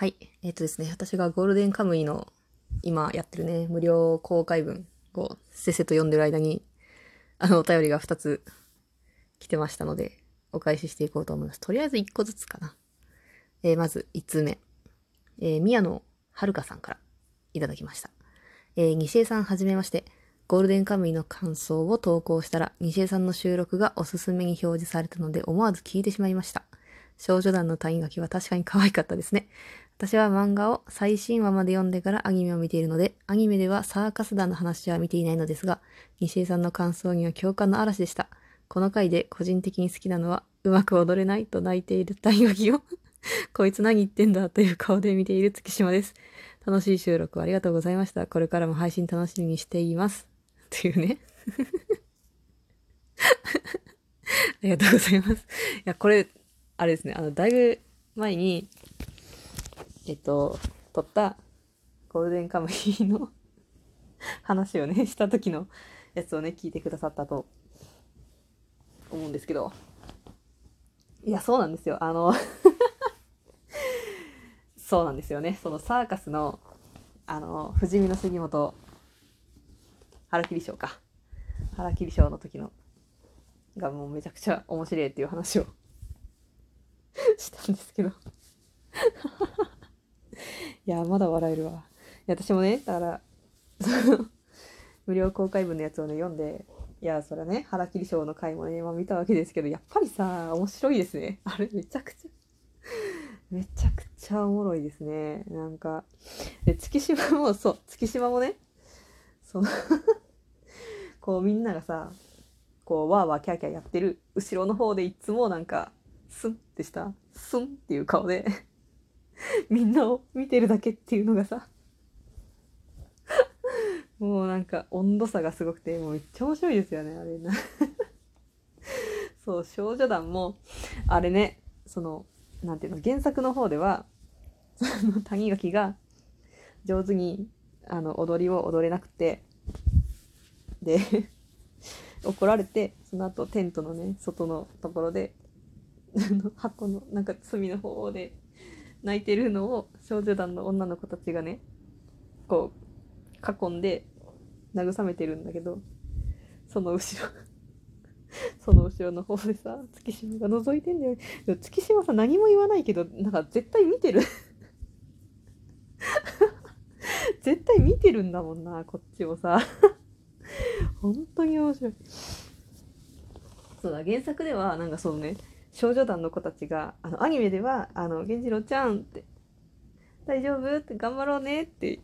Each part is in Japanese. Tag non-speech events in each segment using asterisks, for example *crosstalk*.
はい。えっ、とですね、私がゴールデンカムイの今やってるね、無料公開文をせっせと読んでる間に、あの、お便りが2つ来てましたので、お返ししていこうと思います。とりあえず1個ずつかな。えーまず1通目。えー宮野遥さんからいただきました。えー西江さんはじめまして。ゴールデンカムイの感想を投稿したら、西江さんの収録がおすすめに表示されたので、思わず聞いてしまいました。少女団の谷垣は確かに可愛かったですね。私は漫画を最新話まで読んでからアニメを見ているので、アニメではサーカス団の話は見ていないのですが、西江さんの感想には共感の嵐でした。この回で個人的に好きなのは、うまく踊れないと泣いている谷垣を、*laughs* こいつ何言ってんだという顔で見ている月島です。楽しい収録ありがとうございました。これからも配信楽しみにしています。*laughs* っていうね。*laughs* ありがとうございます。いや、これ、あれですね、あの、だいぶ前に、えっと、撮ったゴールデンカムイの *laughs* 話をね、した時のやつをね、聞いてくださったと思うんですけど、いや、そうなんですよ。あの、*laughs* そうなんですよね。そのサーカスの、あの、不死身の杉本、腹切り賞か。腹切り賞の時の、がもうめちゃくちゃ面白いっていう話を *laughs* したんですけど。や、まだ笑えるわ。いや、私もね、だから、*laughs* 無料公開文のやつをね、読んで、いや、それはね、腹切り賞の回もね、まあ見たわけですけど、やっぱりさ、面白いですね。あれ、めちゃくちゃ、めちゃくちゃおもろいですね。なんか、で、月島も、そう、月島もね、その *laughs* こうみんながさ、こう、わーわーキャーキャーやってる後ろの方でいっつもなんか、スンってした、スンっていう顔で、*laughs* みんなを見てるだけっていうのがさ、*laughs* もうなんか温度差がすごくて、もうめっちゃ面白いですよね、あれな。*laughs* そう、少女団も、あれね、その、なんていうの、原作の方では、その谷垣が上手に、あの、踊りを踊れなくて、で、怒られて、その後テントのね、外のところで、箱のなんか隅の方で泣いてるのを少女団の女の子たちがね、こう、囲んで慰めてるんだけど、その後ろ、*laughs* その後ろの方でさ、月島が覗いてんだよ。でも月島さ何も言わないけど、なんか絶対見てる。*laughs* 絶対見てるんだもんな、こっちをさ。*laughs* 本当に面白い。そうだ、原作では、なんかそのね、少女団の子たちが、あの、アニメでは、あの、源次郎ちゃんって、大丈夫？って頑張ろうねって、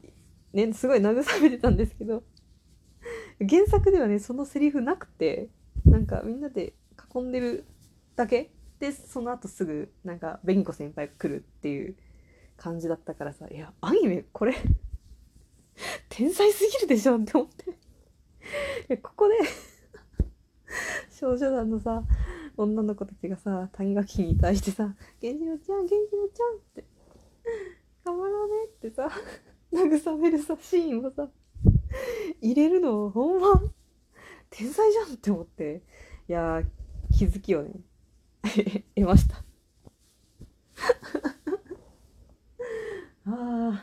ね、すごい慰めてたんですけど、原作ではね、そのセリフなくて、なんかみんなで囲んでるだけで、その後すぐ、なんか、紅子先輩が来るっていう感じだったからさ、いや、アニメ、これ、天才すぎるでしょって思って。ここで *laughs* 少女団のさ女の子たちがさ谷垣に対してさ「源次郎ちゃん源次郎ちゃん」って「頑張ろうね」ってさ慰めるさシーンをさ入れるのほんま天才じゃんって思って。いやー気づきをね *laughs* 得ました。*laughs* あー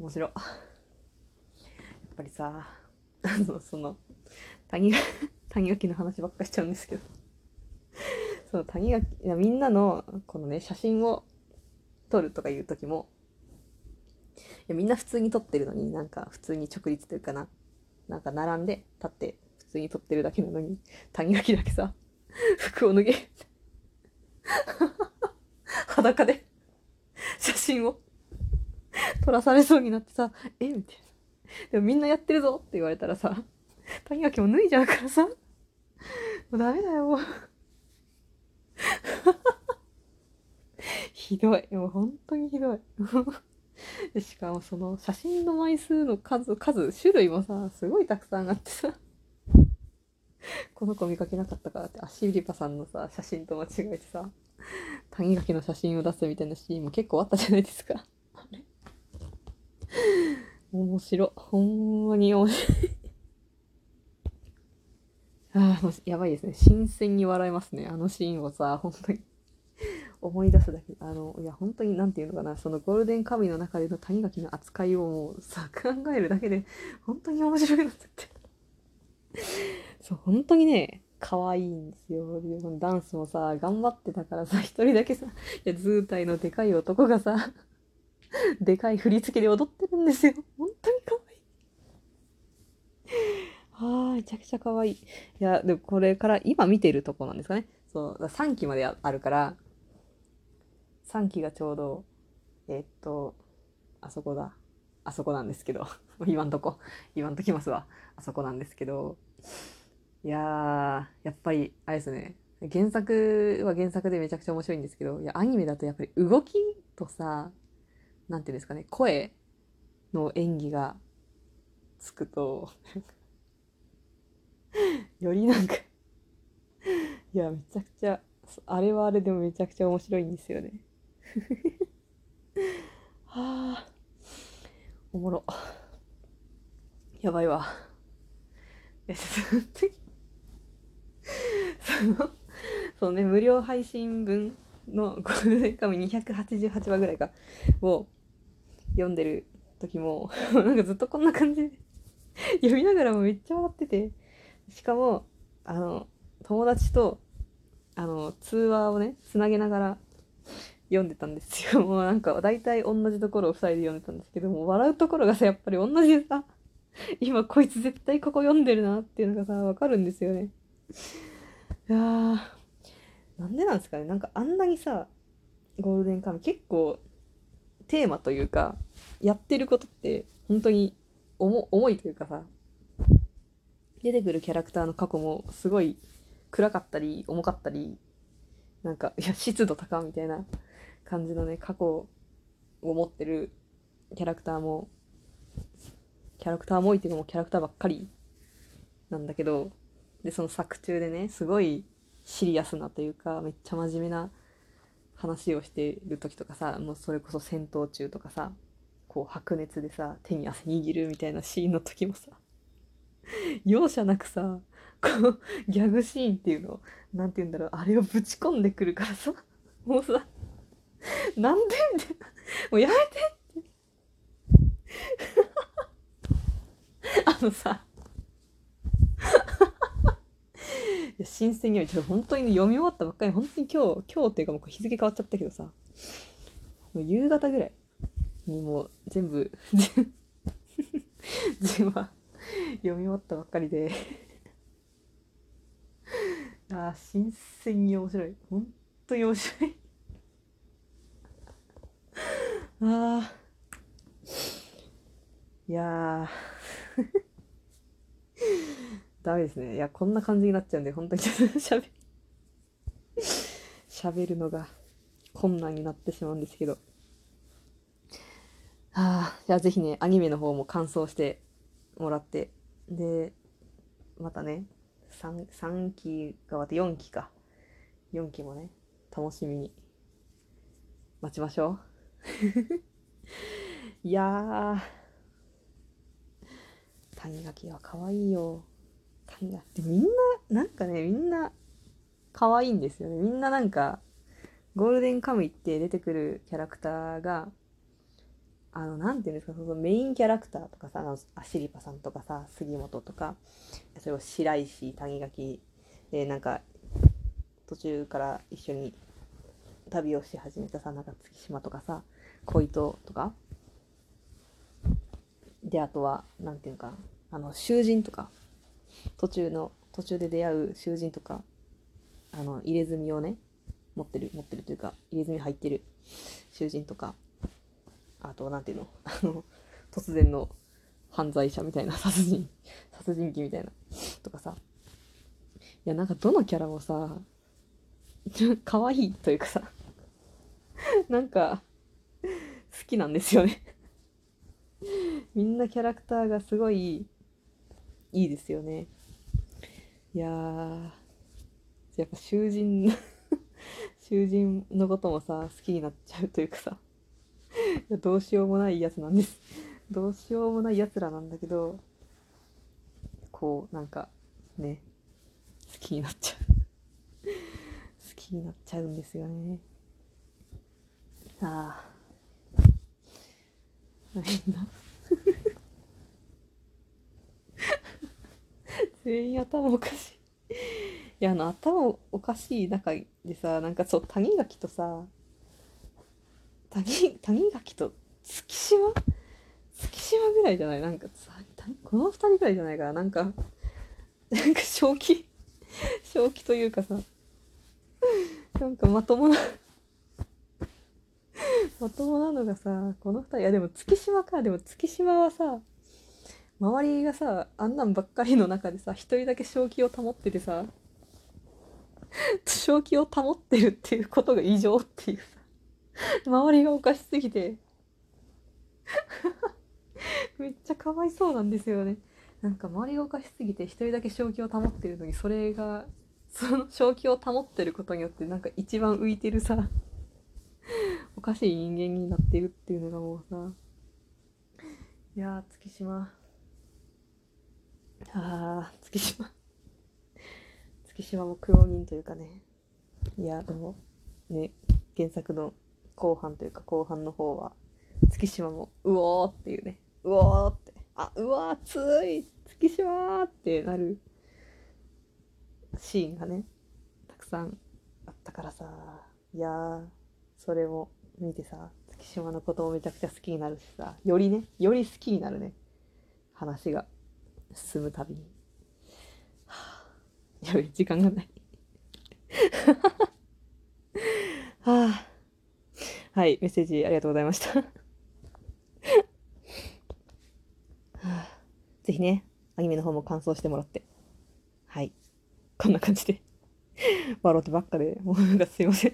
面白。やっぱりさあのその谷が谷垣の話ばっかしちゃうんですけど。その谷垣みんなのこのね写真を撮るとかいう時もいやみんな普通に撮ってるのになんか普通に直立というかななんか並んで立って普通に撮ってるだけなのに谷垣だけさ服を脱げ裸で写真を撮らされそうになってさえみたいなでもみんなやってるぞって言われたらさ、谷垣も脱いじゃうからさ、もうダメだよ、もう。*laughs* ひどい。もう本当にひどい。*laughs* しかもその写真の枚数の数、数、種類もさ、すごいたくさんあってさ、*laughs* この子見かけなかったからって、足売り場さんのさ、写真と間違えてさ、谷垣の写真を出すみたいなシーンも結構あったじゃないですか。あれ面白。ほんまに面白い。ああ、もうやばいですね。新鮮に笑えますね。あのシーンをさ、本当に。思い出すだけあのいや本当に何て言うのかなそのゴールデンカムイの中での谷垣の扱いをもうさ考えるだけで本当に面白くなっちゃってそう本当にね可愛いんですよでダンスもさ頑張ってたからさ一人だけさいや図体のでかい男がさでかい振り付けで踊ってるんですよ本当に可愛いあめちゃくちゃ可愛い。いやでもこれから今見てるとこなんですかね。そう3期まであるから3期がちょうどえー、っとあそこだ。あそこなんですけど。*laughs* 言わんとこ。言わんときますわ。あそこなんですけど。いややっぱりあれですね。原作は原作でめちゃくちゃ面白いんですけどいやアニメだとやっぱり動きとさ何て言うんですかね声の演技がつくと *laughs* *laughs* よりなんかいやめちゃくちゃあれはあれでもめちゃくちゃ面白いんですよね。*laughs* はあ。おもろ。やばいわ。いやちょっとそのそうね無料配信分のゴールデンカム288話ぐらいかを読んでる時も *laughs* なんかずっとこんな感じで読みながらもめっちゃ笑ってて。しかもあの友達とあの通話をねつなげながら読んでたんですよ。*laughs* もうなんか大体同じところを2人で読んでたんですけども笑うところがさやっぱり同じでさ *laughs* 今こいつ絶対ここ読んでるなっていうのがさわかるんですよね。いやーなんでなんですかねなんかあんなにさゴールデンカム結構テーマというかやってることって本当に重いというかさ出てくるキャラクターの過去もすごい暗かったり重かったりなんかいや湿度高みたいな感じのね過去を持ってるキャラクターもキャラクターも多いっていうのもキャラクターばっかりなんだけどでその作中でねすごいシリアスなというかめっちゃ真面目な話をしてる時とかさもうそれこそ戦闘中とかさこう白熱でさ手に汗握るみたいなシーンの時もさ *laughs* 容赦なくさこうギャグシーンっていうの何て言うんだろうあれをぶち込んでくるからさ。*laughs* もうさなんでみたいなもうやめてって。*laughs* あのさ。いや新鮮にちょっと本当に、ね、読み終わったばっかり本当に今日今日っていうかもう日付変わっちゃったけどさ。もう夕方ぐらいにもう全部全話読み終わったばっかりで。*laughs* ああ新鮮に面白い。本当に面白い。*laughs* ああいや *laughs* ダメですね。いやこんな感じになっちゃうんで本当にしゃべ喋るのが困難になってしまうんですけど。ああじゃあぜひねアニメの方も感想してもらって。でまたね 3, 3期が終わって4期か。4期もね楽しみに。待ちましょう。*laughs* いや谷垣は可愛いよ。谷垣。ってみんななんかねみんな可愛いんですよね。みんななんかゴールデンカムイって出てくるキャラクターがあのなんていうんですかそのメインキャラクターとかさアシリパさんとかさ杉本とかそれを白石谷垣でなんか途中から一緒に旅をし始めたさなんか月島とかさ小糸とかであとは何て言うかあの囚人とか途中の途中で出会う囚人とかあの入れ墨をね持ってる持ってるというか入れ墨入ってる囚人とかあと何て言うの？*laughs* あの突然の犯罪者みたいな殺人 *laughs* 殺人鬼みたいなとかさ。いやなんかどのキャラもさ *laughs* 可愛いというかさなんか好きなんですよね。みんなキャラクターがすごいいいですよね。いややっぱ囚人囚人のこともさ好きになっちゃうというかさ。どうしようもないやつなんです *laughs* どうしようもないやつらなんだけどこうなんかね好きになっちゃう *laughs* 好きになっちゃうんですよねああ。変な。*laughs* 全員頭おかしい。いや、あの、頭おかしい中でさ、なんかそう、谷垣とさ、谷、谷垣と月島？月島ぐらいじゃない？なんかさ、この二人ぐらいじゃないかな？なんか、なんか正気、正気というかさ、なんかまともなまともなのがさ、この二人、いやでも月島か、でも月島はさ、周りがさ、あんなんばっかりの中でさ、一人だけ正気を保っててさ、正気を保ってるっていうことが異常っていう、*laughs* 周りがおかしすぎて *laughs* めっちゃかわいそうなんですよね。なんか周りがおかしすぎて一人だけ正気を保ってるのに、それが、その正気を保ってることによってなんか一番浮いてるさ、おかしい人間になってるっていうのがもうさ、いや、月島。ああ、月島。月島も苦労人というかね。いや、でも、ね、原作の後半というか後半の方は、月島も、うおーっていうね、うおーって、あ、うわー、つい。月島ってなるシーンがね、たくさんあったからさ、いやー、それを見てさ、月島のこともめちゃくちゃ好きになるしさ、よりね、より好きになるね、話が。進むたびに。はあ、やべ、時間がないはあ。はい、メッセージありがとうございました、*laughs* ぜひね、アニメの方も感想してもらって。はい。こんな感じで笑ってばっかで、もうなんかすいません